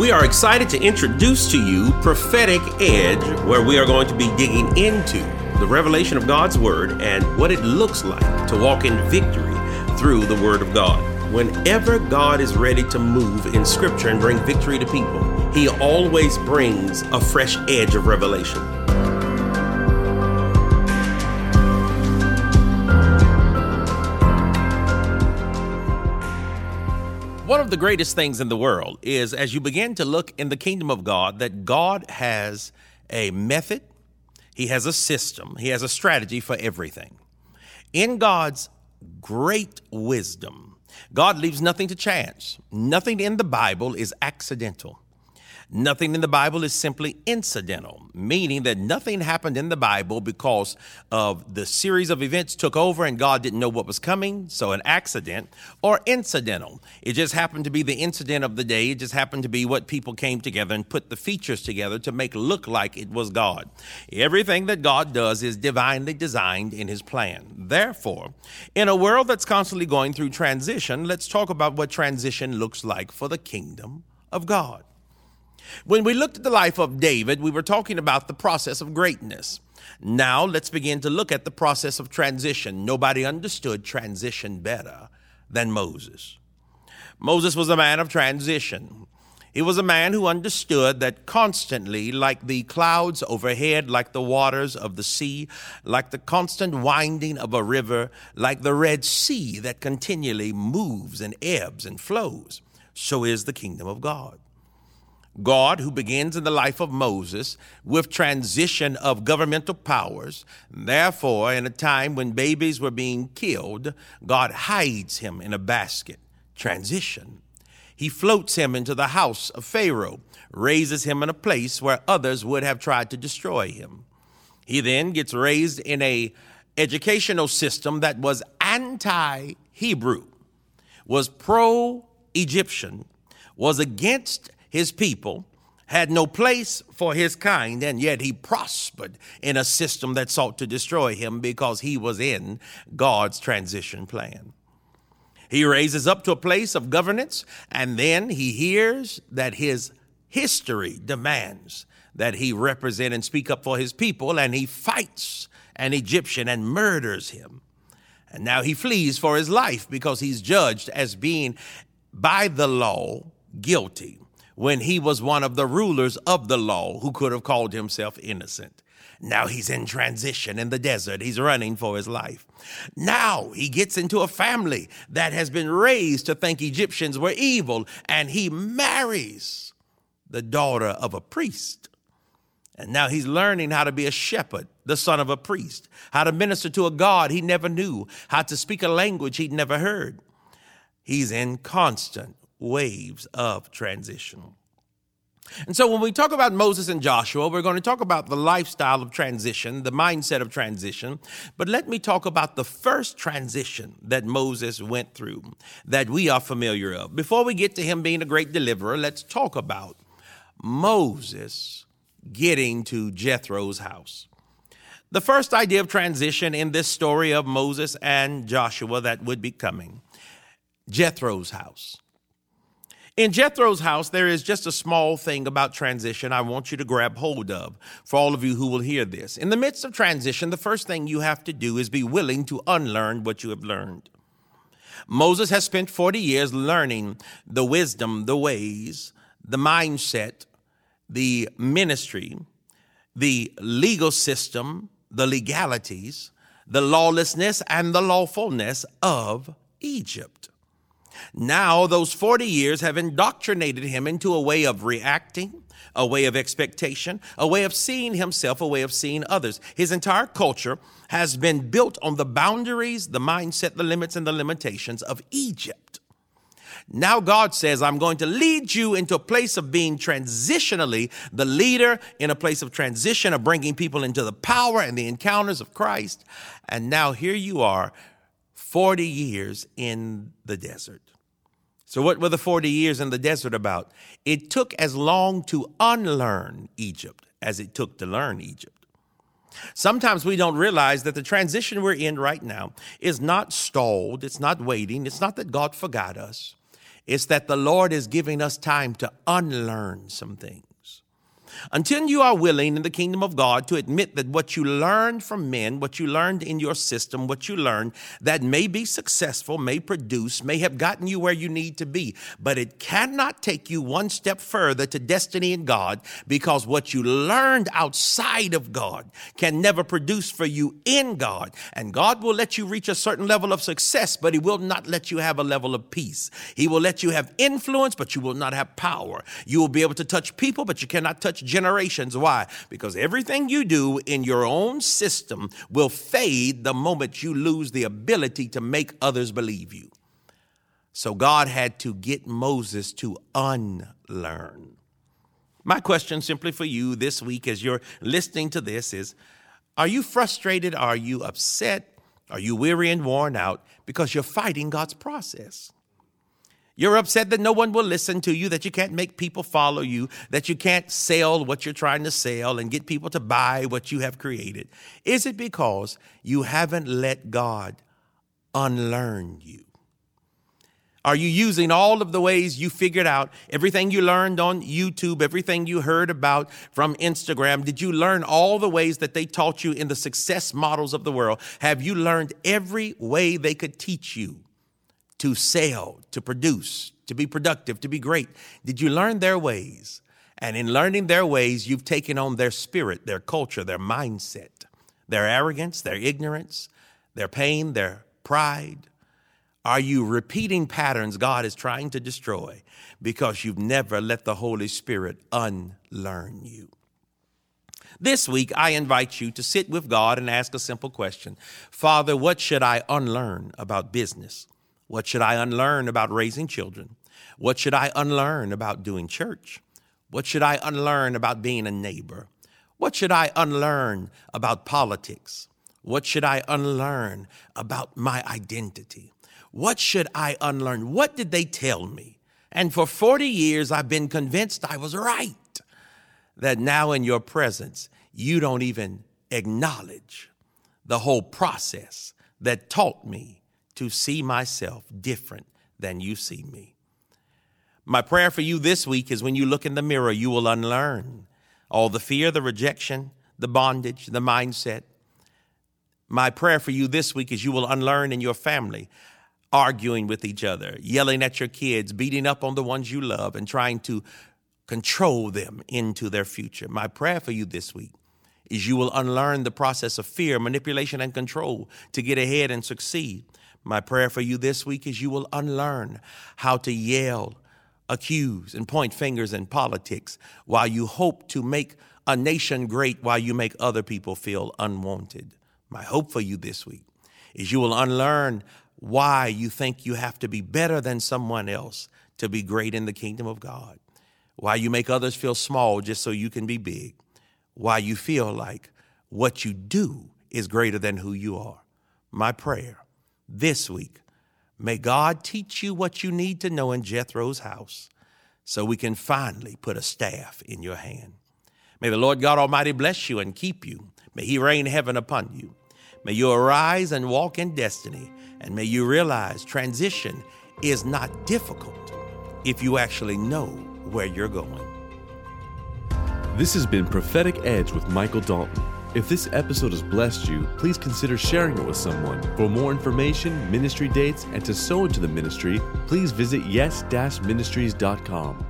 We are excited to introduce to you Prophetic Edge, where we are going to be digging into the revelation of God's Word and what it looks like to walk in victory through the Word of God. Whenever God is ready to move in Scripture and bring victory to people, He always brings a fresh edge of revelation. One of the greatest things in the world is as you begin to look in the kingdom of God, that God has a method, He has a system, He has a strategy for everything. In God's great wisdom, God leaves nothing to chance. Nothing in the Bible is accidental. Nothing in the Bible is simply incidental, meaning that nothing happened in the Bible because of the series of events took over and God didn't know what was coming, so an accident, or incidental. It just happened to be the incident of the day. It just happened to be what people came together and put the features together to make look like it was God. Everything that God does is divinely designed in his plan. Therefore, in a world that's constantly going through transition, let's talk about what transition looks like for the kingdom of God. When we looked at the life of David, we were talking about the process of greatness. Now let's begin to look at the process of transition. Nobody understood transition better than Moses. Moses was a man of transition. He was a man who understood that constantly, like the clouds overhead, like the waters of the sea, like the constant winding of a river, like the Red Sea that continually moves and ebbs and flows, so is the kingdom of God. God, who begins in the life of Moses with transition of governmental powers. Therefore, in a time when babies were being killed, God hides him in a basket. Transition. He floats him into the house of Pharaoh, raises him in a place where others would have tried to destroy him. He then gets raised in a educational system that was anti-Hebrew, was pro-Egyptian, was against his people, had no place for his kind, and yet he prospered in a system that sought to destroy him because he was in God's transition plan. He raises up to a place of governance, and then he hears that his history demands that he represent and speak up for his people, and he fights an Egyptian and murders him. And now he flees for his life because he's judged as being by the law guilty when he was one of the rulers of the law who could have called himself innocent. Now he's in transition in the desert. He's running for his life. Now he gets into a family that has been raised to think Egyptians were evil, and he marries the daughter of a priest. And now he's learning how to be a shepherd, the son of a priest, how to minister to a God he never knew, how to speak a language he'd never heard. He's in constant waves of transition. And so, when we talk about Moses and Joshua, we're going to talk about the lifestyle of transition, the mindset of transition. But let me talk about the first transition that Moses went through that we are familiar of. Before we get to him being a great deliverer, let's talk about Moses getting to Jethro's house. The first idea of transition in this story of Moses and Joshua that would be coming Jethro's house. In Jethro's house, there is just a small thing about transition I want you to grab hold of for all of you who will hear this. In the midst of transition, the first thing you have to do is be willing to unlearn what you have learned. Moses has spent 40 years learning the wisdom, the ways, the mindset, the ministry, the legal system, the legalities, the lawlessness, and the lawfulness of Egypt. Now, those 40 years have indoctrinated him into a way of reacting, a way of expectation, a way of seeing himself, a way of seeing others. His entire culture has been built on the boundaries, the mindset, the limits, and the limitations of Egypt. Now God says, I'm going to lead you into a place of being transitionally the leader in a place of transition, of bringing people into the power and the encounters of Christ. And now here you are, 40 years in the desert. So, what were the 40 years in the desert about? It took as long to unlearn Egypt as it took to learn Egypt. Sometimes we don't realize that the transition we're in right now is not stalled, it's not waiting, it's not that God forgot us. It's that the Lord is giving us time to unlearn some things. Until you are willing in the kingdom of God to admit that what you learned from men, what you learned in your system, what you learned that may be successful, may produce, may have gotten you where you need to be, but it cannot take you one step further to destiny in God because what you learned outside of God can never produce for you in God. And God will let you reach a certain level of success, but He will not let you have a level of peace. He will let you have influence, but you will not have power. You will be able to touch people, but you cannot touch generations. Why? Because everything you do in your own system will fade the moment you lose the ability to make others believe you. So God had to get Moses to unlearn. My question simply for you this week as you're listening to this is Are you frustrated? Are you upset? Are you weary and worn out because you're fighting God's process? You're upset that no one will listen to you, that you can't make people follow you, that you can't sell what you're trying to sell and get people to buy what you have created. Is it because you haven't let God unlearn you? Are you using all of the ways you figured out, everything you learned on YouTube, everything you heard about from Instagram? Did you learn all the ways that they taught you in the success models of the world? Have you learned every way they could teach you? To sell, to produce, to be productive, to be great? Did you learn their ways? And in learning their ways, you've taken on their spirit, their culture, their mindset, their arrogance, their ignorance, their pain, their pride. Are you repeating patterns God is trying to destroy because you've never let the Holy Spirit unlearn you? This week, I invite you to sit with God and ask a simple question Father, what should I unlearn about business? What should I unlearn about raising children? What should I unlearn about doing church? What should I unlearn about being a neighbor? What should I unlearn about politics? What should I unlearn about my identity? What should I unlearn? What did they tell me? And for 40 years, I've been convinced I was right. That now in your presence, you don't even acknowledge the whole process that taught me to see myself different than you see me. My prayer for you this week is when you look in the mirror, you will unlearn all the fear, the rejection, the bondage, the mindset. My prayer for you this week is you will unlearn in your family arguing with each other, yelling at your kids, beating up on the ones you love, and trying to control them into their future. My prayer for you this week is you will unlearn the process of fear, manipulation, and control to get ahead and succeed. My prayer for you this week is you will unlearn how to yell, accuse, and point fingers in politics while you hope to make a nation great while you make other people feel unwanted. My hope for you this week is you will unlearn why you think you have to be better than someone else to be great in the kingdom of God, why you make others feel small just so you can be big, why you feel like what you do is greater than who you are. My prayer this week. May God teach you what you need to know in Jethro's house so we can finally put a staff in your hand. May the Lord God Almighty bless you and keep you. May He rain heaven upon you. May you arise and walk in destiny. And may you realize transition is not difficult if you actually know where you're going. This has been Prophetic Edge with Michael Dalton. If this episode has blessed you, please consider sharing it with someone. For more information, ministry dates, and to sow into the ministry, please visit yes-ministries.com.